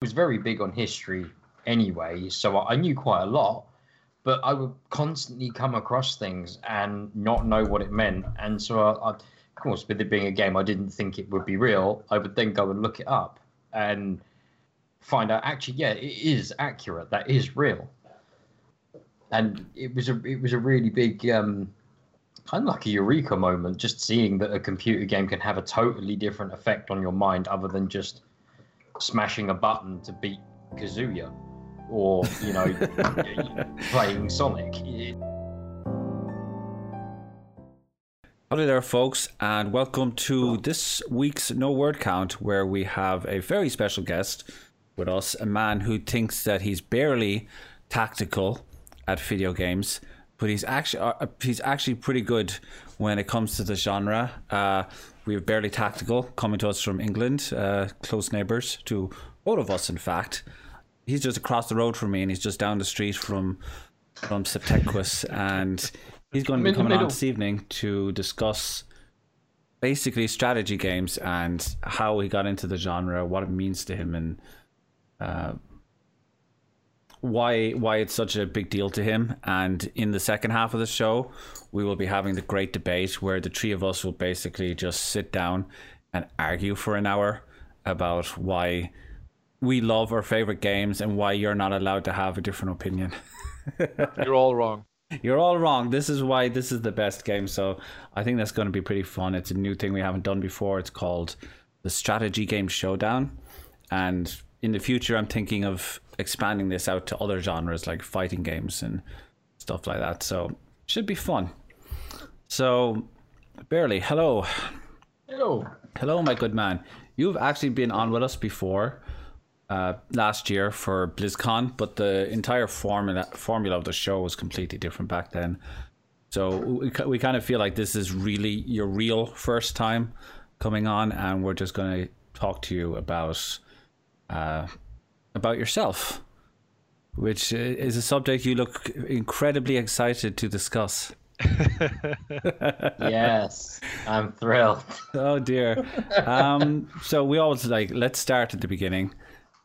was very big on history anyway, so I knew quite a lot. But I would constantly come across things and not know what it meant, and so I, I, of course, with it being a game, I didn't think it would be real. I would then go and look it up and find out actually, yeah, it is accurate. That is real, and it was a it was a really big. Um, kind of like a eureka moment, just seeing that a computer game can have a totally different effect on your mind other than just smashing a button to beat Kazuya or, you know, playing Sonic. Hello there, folks, and welcome to this week's No Word Count, where we have a very special guest with us, a man who thinks that he's barely tactical at video games but he's actually uh, he's actually pretty good when it comes to the genre. Uh, we have BearlyTactical coming to us from England, uh, close neighbours to all of us. In fact, he's just across the road from me, and he's just down the street from from Septeques, and he's going to be coming on this evening to discuss basically strategy games and how he got into the genre, what it means to him, and uh, why why it's such a big deal to him. And in the second half of the show, we will be having the great debate where the three of us will basically just sit down and argue for an hour about why we love our favorite games and why you're not allowed to have a different opinion. you're all wrong. You're all wrong. This is why this is the best game. So I think that's going to be pretty fun. It's a new thing we haven't done before. It's called the Strategy Game Showdown. And in the future, I'm thinking of expanding this out to other genres like fighting games and stuff like that. So should be fun. So, barely. Hello. Hello. Hello, my good man. You've actually been on with us before. Uh, last year for BlizzCon, but the entire formula formula of the show was completely different back then. So we, we kind of feel like this is really your real first time coming on, and we're just going to talk to you about uh, about yourself, which is a subject you look incredibly excited to discuss. yes, I'm thrilled. Oh dear. Um, so we always like let's start at the beginning.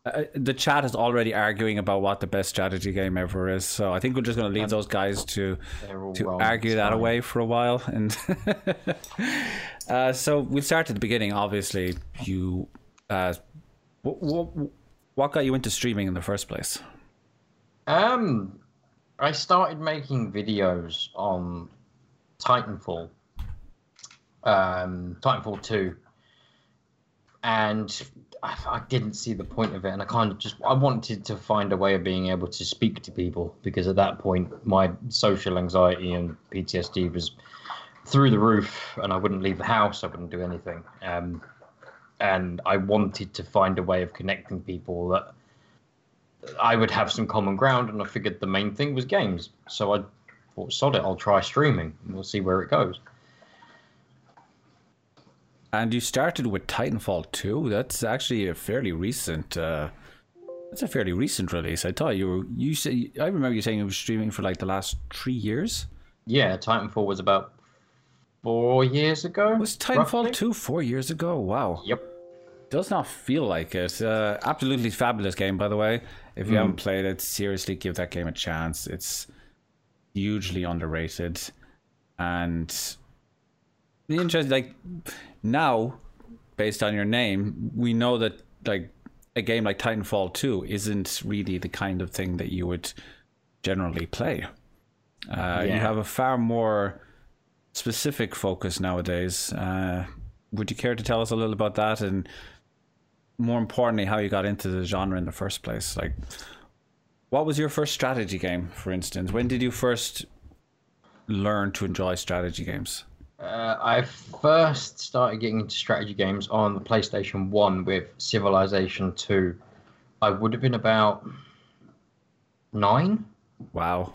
Uh, the chat is already arguing about what the best strategy game ever is, so I think we're just going to leave those guys to to argue that away for a while. And uh, so we'll start at the beginning. Obviously, you uh, what, what, what got you into streaming in the first place? Um, I started making videos on Titanfall, um, Titanfall two, and I, I, didn't see the point of it. And I kind of just I wanted to find a way of being able to speak to people because at that point my social anxiety and PTSD was through the roof, and I wouldn't leave the house. I wouldn't do anything. Um, and I wanted to find a way of connecting people that I would have some common ground, and I figured the main thing was games. So I thought, sod it, I'll try streaming, and we'll see where it goes. And you started with Titanfall 2. That's actually a fairly recent. Uh, that's a fairly recent release. I thought you were. You say. I remember you saying you were streaming for like the last three years. Yeah, Titanfall was about four years ago. Was Titanfall roughly? 2 four years ago? Wow. Yep. Does not feel like it. Uh, absolutely fabulous game, by the way. If you mm. haven't played it, seriously give that game a chance. It's hugely underrated. And the interest, like, now, based on your name, we know that, like, a game like Titanfall 2 isn't really the kind of thing that you would generally play. Uh, yeah. You have a far more specific focus nowadays. Uh, would you care to tell us a little about that and more importantly how you got into the genre in the first place? Like what was your first strategy game for instance? When did you first learn to enjoy strategy games? Uh, i first started getting into strategy games on the playstation 1 with civilization 2 i would have been about nine. Wow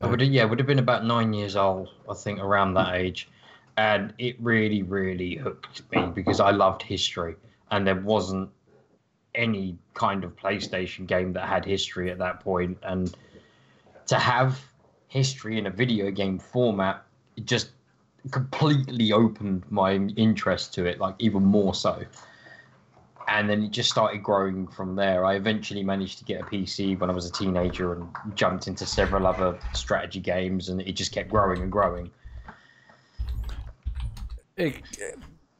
I would yeah, would have been about nine years old, I think, around that age, and it really, really hooked me because I loved history, and there wasn't any kind of PlayStation game that had history at that point, and to have history in a video game format, it just completely opened my interest to it, like even more so. And then it just started growing from there. I eventually managed to get a PC when I was a teenager and jumped into several other strategy games, and it just kept growing and growing. It,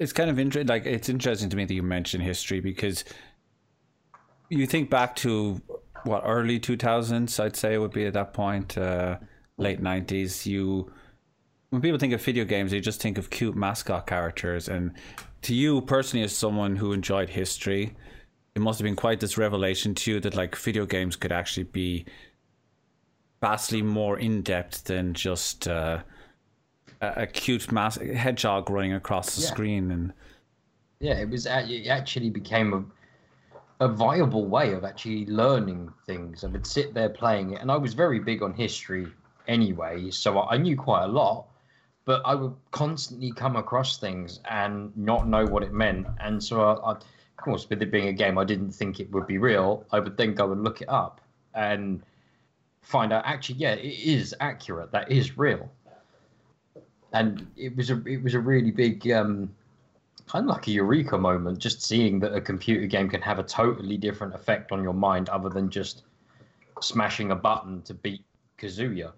it's kind of interesting. Like it's interesting to me that you mentioned history because you think back to what early two thousands, I'd say it would be at that point, uh, late nineties. You when people think of video games, they just think of cute mascot characters, and to you personally, as someone who enjoyed history, it must have been quite this revelation to you that like video games could actually be vastly more in depth than just uh, a, a, cute mas- hedgehog running across the yeah. screen and. Yeah, it was. It actually became a a viable way of actually learning things. I would sit there playing it, and I was very big on history anyway, so I knew quite a lot but I would constantly come across things and not know what it meant. And so, I, I, of course, with it being a game, I didn't think it would be real. I would then go and look it up and find out actually, yeah, it is accurate. That is real. And it was a it was a really big um, kind of like a eureka moment, just seeing that a computer game can have a totally different effect on your mind other than just smashing a button to beat Kazuya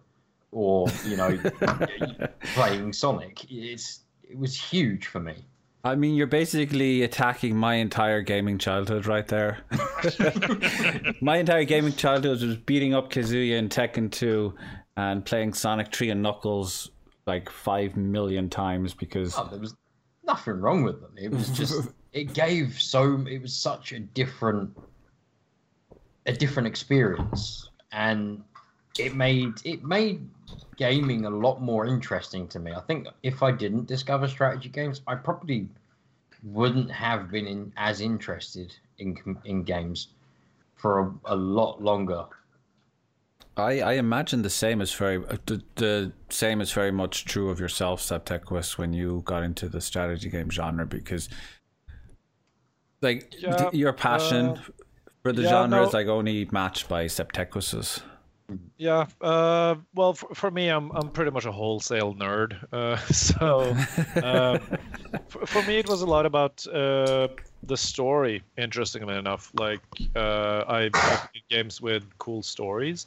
or you know playing Sonic. It's it was huge for me. I mean, you're basically attacking my entire gaming childhood right there. my entire gaming childhood was beating up Kazuya in Tekken 2 and playing Sonic 3 and Knuckles like five million times because oh, there was nothing wrong with them. It was just it gave so it was such a different a different experience and it made it made gaming a lot more interesting to me. I think if I didn't discover strategy games, I probably wouldn't have been in, as interested in in games for a, a lot longer. I, I imagine the same is very uh, the, the same is very much true of yourself, Septeques, when you got into the strategy game genre because like yeah, your passion uh, for the yeah, genre no. is like only matched by Septeques's. Yeah, uh, well, for, for, me, I'm I'm pretty much a wholesale nerd. Uh, so um, for, for, me, it was a lot about uh, the story. Interestingly enough, like uh, I played games with cool stories,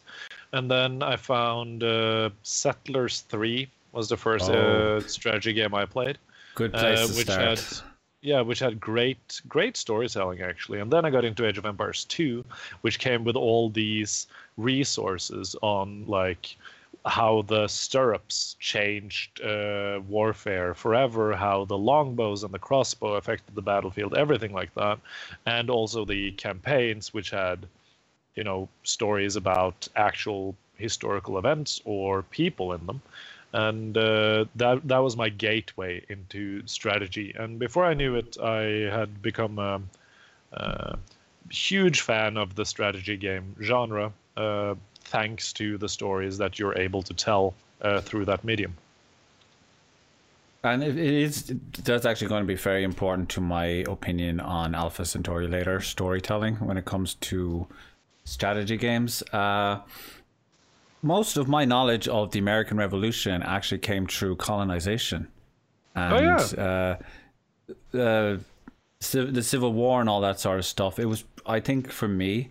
and then I found uh, Settlers Three was the first oh. Uh, strategy game I played. Good place to which start. Had, yeah, which had great great storytelling actually. And then I got into Age of Empires 2, which came with all these resources on like how the stirrups changed uh, warfare forever, how the longbows and the crossbow affected the battlefield, everything like that, and also the campaigns, which had, you know, stories about actual historical events or people in them and uh, that that was my gateway into strategy. And before I knew it, I had become a, a huge fan of the strategy game genre, uh, thanks to the stories that you're able to tell uh, through that medium. And it is that's actually going to be very important to my opinion on Alpha Centauri later storytelling when it comes to strategy games. Uh, most of my knowledge of the American Revolution actually came through colonization. And, oh yeah. Uh, uh, the Civil War and all that sort of stuff. It was, I think, for me,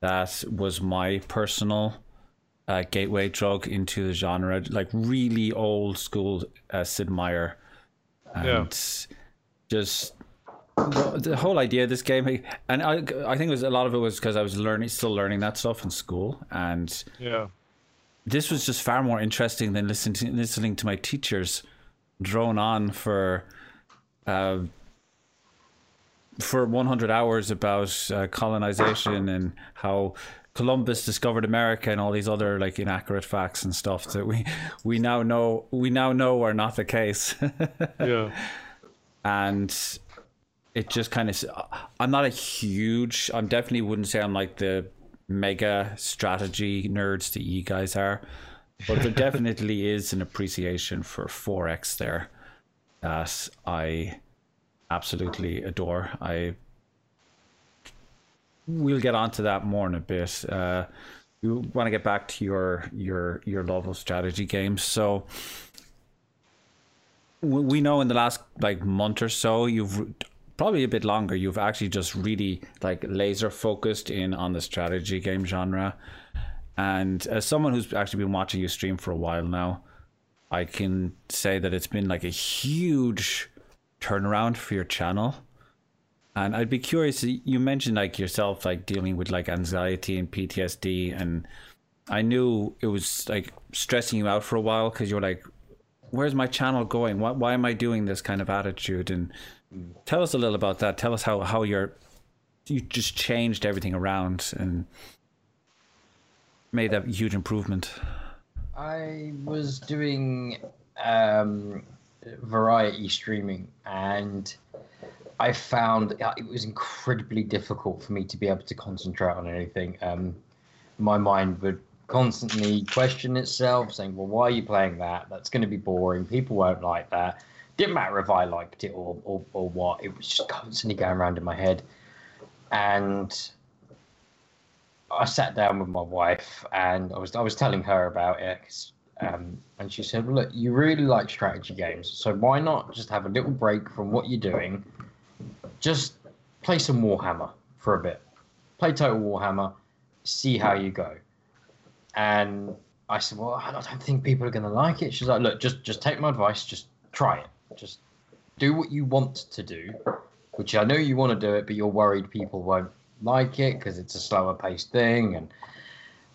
that was my personal uh, gateway drug into the genre. Like really old school uh, Sid Meier, and yeah. just the, the, whole idea of this game. And I, I think it was a lot of it was because I was learning, still learning that stuff in school, and yeah this was just far more interesting than listening to, listening to my teachers drone on for uh, for 100 hours about uh, colonization and how Columbus discovered America and all these other like inaccurate facts and stuff that we we now know we now know are not the case. yeah. And it just kind of I'm not a huge I'm definitely wouldn't say I'm like the mega strategy nerds that you guys are. But there definitely is an appreciation for 4X there that I absolutely adore. I we'll get onto that more in a bit. Uh, we want to get back to your your your love of strategy games. So we know in the last like month or so you've probably a bit longer, you've actually just really like laser focused in on the strategy game genre. And as someone who's actually been watching you stream for a while now, I can say that it's been like a huge turnaround for your channel. And I'd be curious, you mentioned like yourself, like dealing with like anxiety and PTSD. And I knew it was like stressing you out for a while because you're like, where's my channel going? Why, why am I doing this kind of attitude? And tell us a little about that. Tell us how, how you're, you just changed everything around and made a huge improvement. I was doing um, variety streaming and I found it was incredibly difficult for me to be able to concentrate on anything. Um, my mind would constantly question itself, saying, "Well, why are you playing that? That's going to be boring. People won't like that." Didn't matter if I liked it or, or, or what. It was just constantly going around in my head, and I sat down with my wife and I was I was telling her about it, um, and she said, "Look, you really like strategy games, so why not just have a little break from what you're doing? Just play some Warhammer for a bit. Play Total Warhammer, see how you go." And I said, "Well, I don't think people are going to like it." She's like, "Look, just just take my advice, just try it. Just do what you want to do, which I know you want to do it, but you're worried people won't like it because it's a slower paced thing and."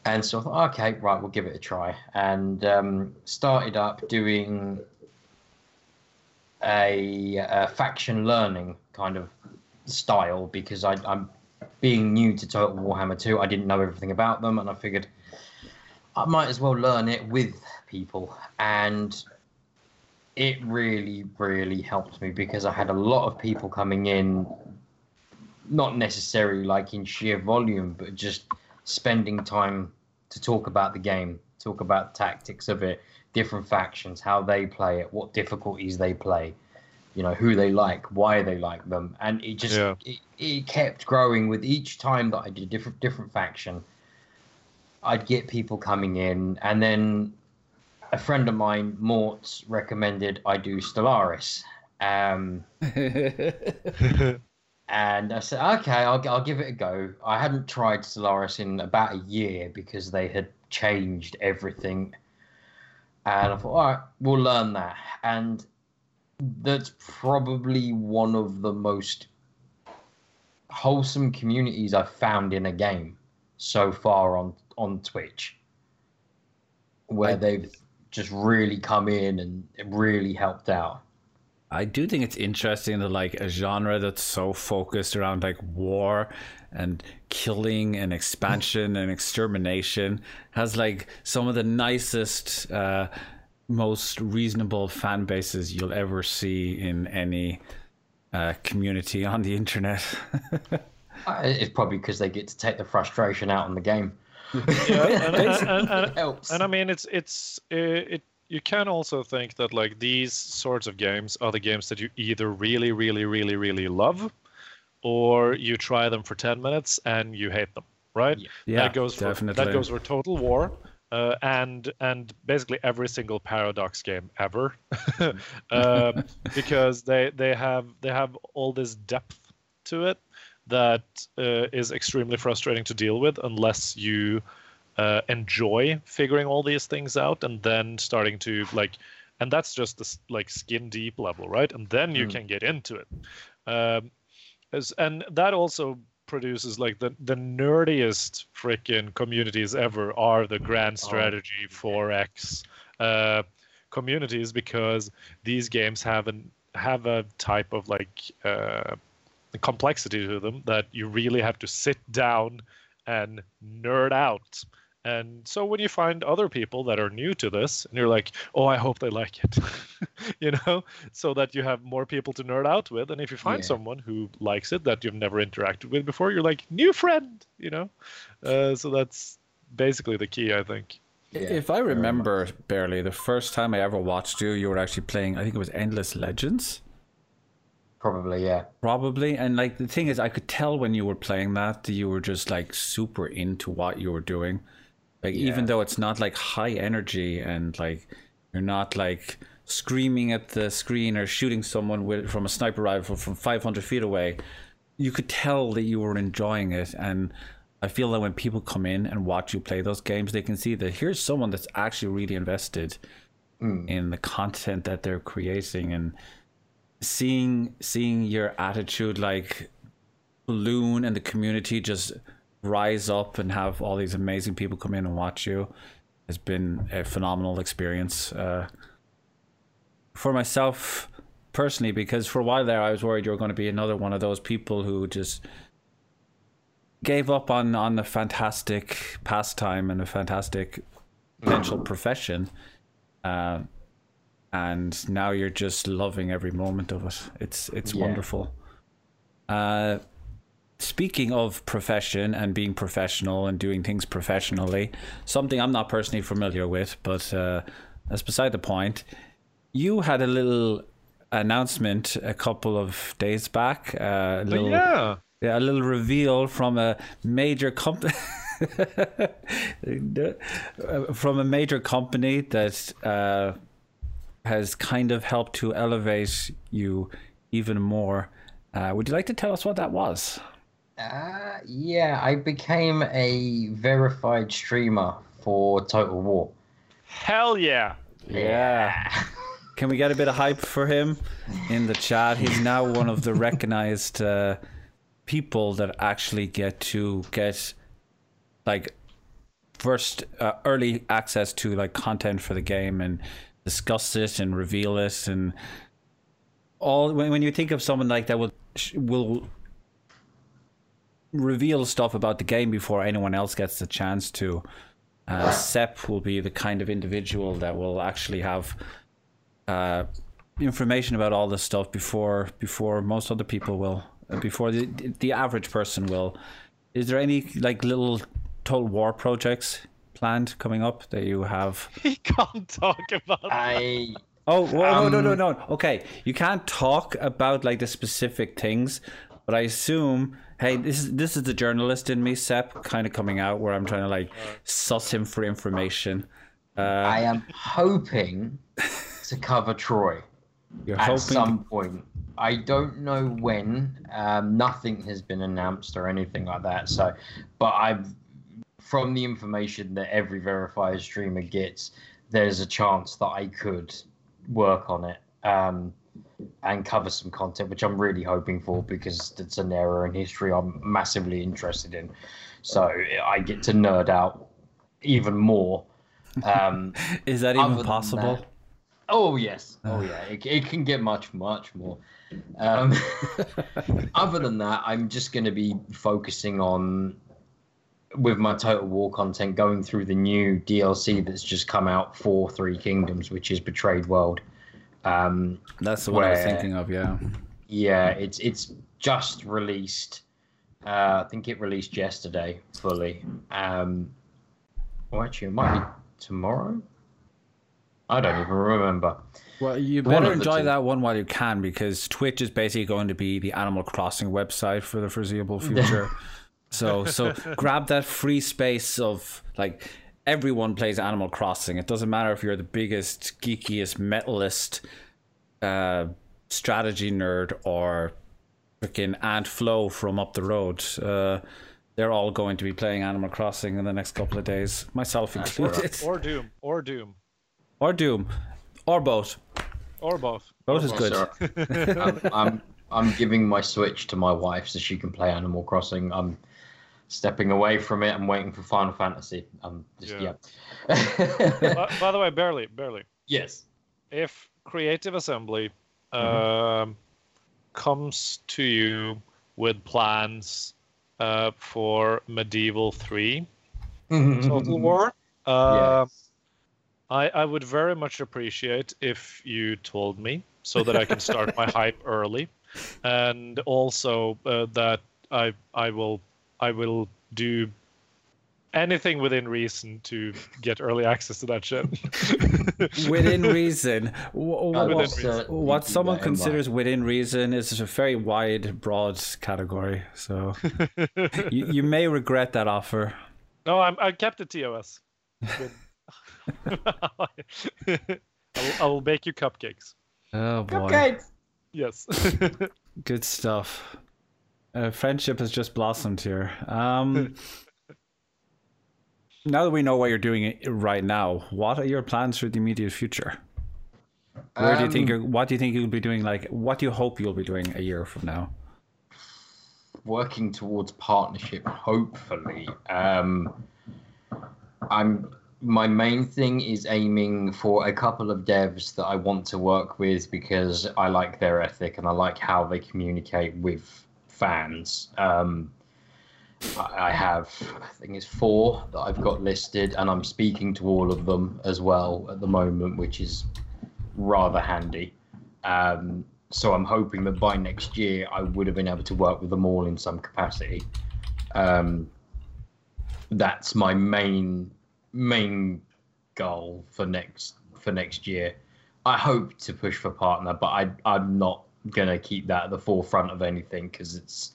And so I thought, okay, right, we'll give it a try. And um, started up doing a, a, faction learning kind of style because I, I'm being new to Total Warhammer 2. I didn't know everything about them, and I figured I might as well learn it with people. And it really, really helped me because I had a lot of people coming in, not necessarily like in sheer volume, but just spending time to talk about the game, talk about tactics of it, different factions, how they play it, what difficulties they play, you know, who they like, why they like them, and it just yeah. it, it kept growing with each time that I did a different different faction. I'd get people coming in, and then a friend of mine, Mort, recommended I do Stellaris. Um, and I said, okay, I'll, I'll give it a go. I hadn't tried Stellaris in about a year because they had changed everything. And I thought, all right, we'll learn that. And that's probably one of the most wholesome communities I've found in a game so far on, on Twitch, where they've just really come in and really helped out. I do think it's interesting that like a genre that's so focused around like war and killing and expansion and extermination has like some of the nicest, uh, most reasonable fan bases you'll ever see in any uh, community on the internet. Uh, it's probably because they get to take the frustration out on the game. yeah, and, and, and, and, I mean, it's it's it you can also think that like these sorts of games are the games that you either really really really really love or you try them for 10 minutes and you hate them right? Yeah, yeah that goes definitely. for that goes for total war uh, and and basically every single paradox game ever. Um, because they they have they have all this depth to it that uh, is extremely frustrating to deal with unless you uh, enjoy figuring all these things out and then starting to like and that's just the like skin deep level right? And then you mm. can get into it. Um, as, and that also produces like the the nerdiest freaking communities ever are the grand oh, strategy 4x uh, communities because these games have an have a type of like uh, complexity to them that you really have to sit down and nerd out and so when you find other people that are new to this, and you're like, "Oh, I hope they like it," you know, so that you have more people to nerd out with. And if you find yeah. someone who likes it that you've never interacted with before, you're like, "New friend," you know. Uh, so that's basically the key, I think. Yeah, if I remember barely, the first time I ever watched you, you were actually playing. I think it was Endless Legends. Probably, yeah. Probably. And like the thing is, I could tell when you were playing that, that you were just like super into what you were doing. Like yeah. even though it's not like high energy and like you're not like screaming at the screen or shooting someone with from a sniper rifle from 500 feet away, you could tell that you were enjoying it. And I feel that when people come in and watch you play those games, they can see that here's someone that's actually really invested Mm. in the content that they're creating and seeing seeing your attitude like balloon and the community just rise up and have all these amazing people come in and watch you has been a phenomenal experience uh, for myself personally because for a while there I was worried you were going to be another one of those people who just gave up on on a fantastic pastime and a fantastic potential profession uh, and now you're just loving every moment of it it's it's Yeah. wonderful uh, speaking of profession and being professional and doing things professionally, something I'm not personally familiar with, but uh, that's beside the point. You had a little announcement a couple of days back. Uh, a little, yeah. yeah, a little reveal from a major company. from a major company that uh, has kind of helped to elevate you even more. Uh, would you like to tell us what that was? Uh, yeah, I became a verified streamer for Total War. Hell yeah. Yeah. Can we get a bit of hype for him in the chat? He's now one of the recognized uh, people that actually get to get like first uh, early access to like content for the game and discuss it and reveal it and all. When, when you think of someone like that, will will reveal stuff about the game before anyone else gets the chance to. Uh, Sep will be the kind of individual that will actually have uh, information about all this stuff before before most other people will, uh, before the the average person will. Is there any like little Total War projects planned coming up that you have? He can't talk about I Oh well, no, no, Um, no, no. Okay, you can't talk about like the specific things, but I assume. Hey, this is this is the journalist in me, Sep, kind of coming out where I'm trying to like suss him for information. Uh, I am hoping to cover Troy you're at hoping. some point. I don't know when. Um, nothing has been announced or anything like that. So, but I've from the information that every verified streamer gets, there's a chance that I could work on it um, and cover some content, which I'm really hoping for because it's an era in history I'm massively interested in. So I get to nerd out even more. Um, is that even possible? that- Oh yes, oh yeah. It, it can get much, much more. Um, other than that, I'm just going to be focusing on with my Total War content, going through the new DLC that's just come out for Three Kingdoms, which is Betrayed World. Um, That's the one I was thinking of. Yeah. yeah, it's it's just released. Uh, I think it released yesterday fully. Um, well, actually, it might be tomorrow. I don't even remember. Well, you better enjoy that one while you can because Twitch is basically going to be the Animal Crossing website for the foreseeable future. So, so grab that free space of like everyone plays Animal Crossing. It doesn't matter if you're the biggest, geekiest, metalist, uh, strategy nerd or freaking Ant Flow from up the road. Uh, they're all going to be playing Animal Crossing in the next couple of days, myself included, Or Doom. Or Doom. or Doom, or both. Or both. Both is Oh, good. sorry. I'm, I'm I'm giving my Switch to my wife so she can play Animal Crossing. I'm stepping away from it. I'm waiting for Final Fantasy. I'm just Yeah. yeah. by, by the way, barely, barely. yes. If Creative Assembly Mm-hmm. um, comes to you with plans uh, for Medieval 3 Total War, uh, Yes. I, I would very much appreciate if you told me so that I can start my hype early, and also uh, that I I will I will do anything within reason to get early access to that shit. within reason. Wh- wh- I will what- certainly what someone that mind. considers within reason is a very wide, broad category. So you, you may regret that offer. no, I'm I kept the TOS. I'll, I'll bake you cupcakes. Oh boy. Cupcakes. Yes. Good stuff. Uh, friendship has just blossomed here. Um, now that we know what you're doing right now, what are your plans for the immediate future? Where do you think Um, you're? What do you think you'll be doing? Like, what do you hope you'll be doing a year from now? working towards partnership hopefully um i'm my main thing is aiming for a couple of devs that i want to work with because i like their ethic and i like how they communicate with fans um I have, I think it's four that I've got listed, and I'm speaking to all of them as well at the moment, which is rather handy. Um, so I'm hoping that by next year I would have been able to work with them all in some capacity. Um, that's my main main goal for next for next year. I hope to push for partner, but I I'm not gonna keep that at the forefront of anything because it's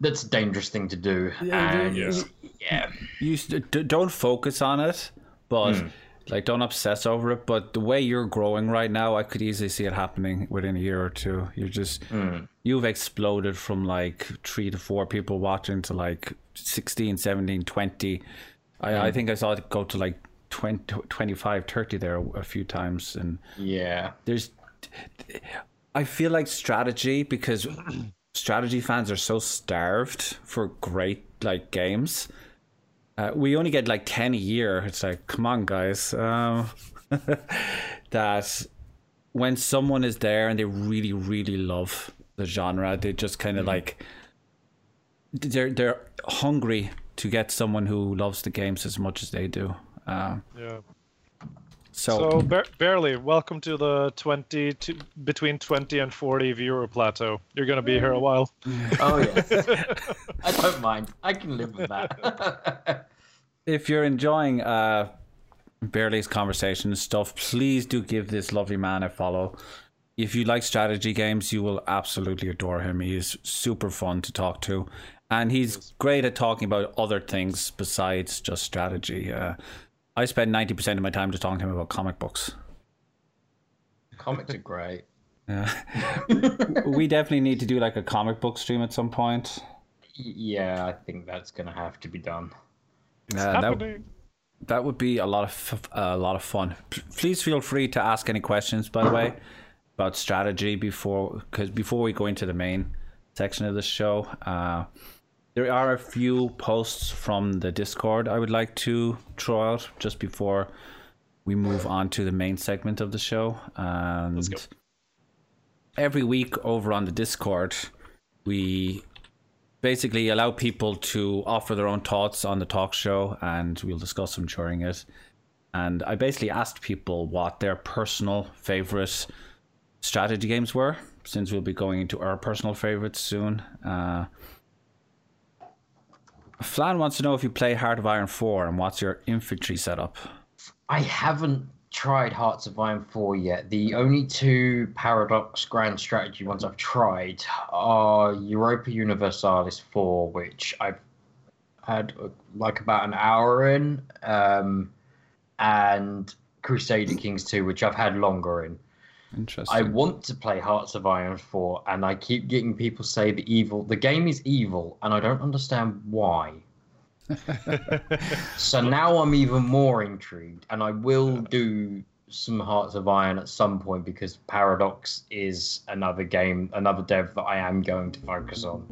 that's a dangerous thing to do. Yeah, and yeah. yeah, You don't focus on it, but Hmm. like don't obsess over it. But the way you're growing right now, I could easily see it happening within a year or two. You're just Hmm. you've exploded from like three to four people watching to like 16, 17, 20. I, Hmm. I think I saw it go to like 20, 25, 30 there a few times, and yeah, there's I feel like strategy because strategy fans are so starved for great like games. Uh, we only get like 10 a year. It's like, come on, guys. Um, that when someone is there and they really, really love the genre, they just kind of like they're they're hungry to get someone who loves the games as much as they do. Uh, yeah. So, So ba- barely. Welcome to the twenty to between twenty and forty viewer plateau. You're gonna be here a while. oh yeah. I don't mind. I can live with that. if you're enjoying uh Barely's conversation and stuff, please do give this lovely man a follow. If you like strategy games, you will absolutely adore him. He is super fun to talk to, and he's great at talking about other things besides just strategy. Uh, I spend ninety percent of my time just talking to him about comic books. Comics are great. Uh, we definitely need to do like a comic book stream at some point. Yeah, I think that's gonna have to be done. Uh, that, Happening. that would be a lot of f- a lot of fun. P- please feel free to ask any questions, by the way, about strategy before because before we go into the main section of the show. Uh, there are a few posts from the Discord I would like to throw out just before we move on to the main segment of the show. And Let's go. every week over on the Discord, we basically allow people to offer their own thoughts on the talk show and we'll discuss them during it. And I basically asked people what their personal favorite strategy games were, since we'll be going into our personal favorites soon. Uh, Flan wants to know if you play Heart of Iron 4 and what's your infantry setup. I haven't tried Hearts of Iron 4 yet. The only two Paradox Grand Strategy ones I've tried are Europa Universalis 4, which I've had like about an hour in, um, and Crusader Kings 2, which I've had longer in. Interesting. I want to play Hearts of Iron 4, and I keep getting people say the evil the game is evil, and I don't understand why. so now I'm even more intrigued, and I will do some Hearts of Iron at some point because Paradox is another game, another dev that I am going to focus on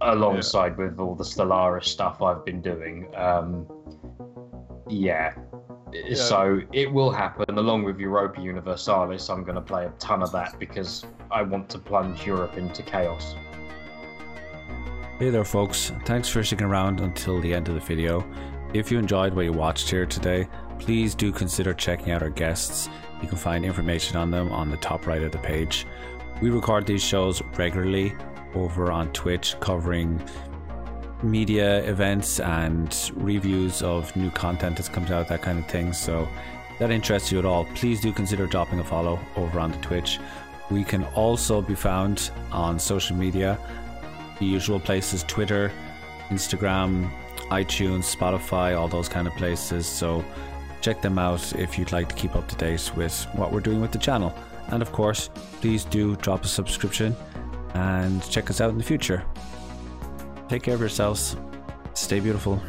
alongside with all the Stellaris stuff I've been doing. Um, yeah. So it will happen along with Europa Universalis. I'm going to play a ton of that because I want to plunge Europe into chaos. Hey there, folks. Thanks for sticking around until the end of the video. If you enjoyed what you watched here today, please do consider checking out our guests. You can find information on them on the top right of the page. We record these shows regularly over on Twitch, covering media events and reviews of new content that comes out, that kind of thing. So, that interests you at all, please do consider dropping a follow over on the Twitch. We can also be found on social media the usual places Twitter, Instagram, iTunes, Spotify, all those kind of places. So check them out if you'd like to keep up to date with what we're doing with the channel. And of course, please do drop a subscription and check us out in the future. Take care of yourselves. Stay beautiful.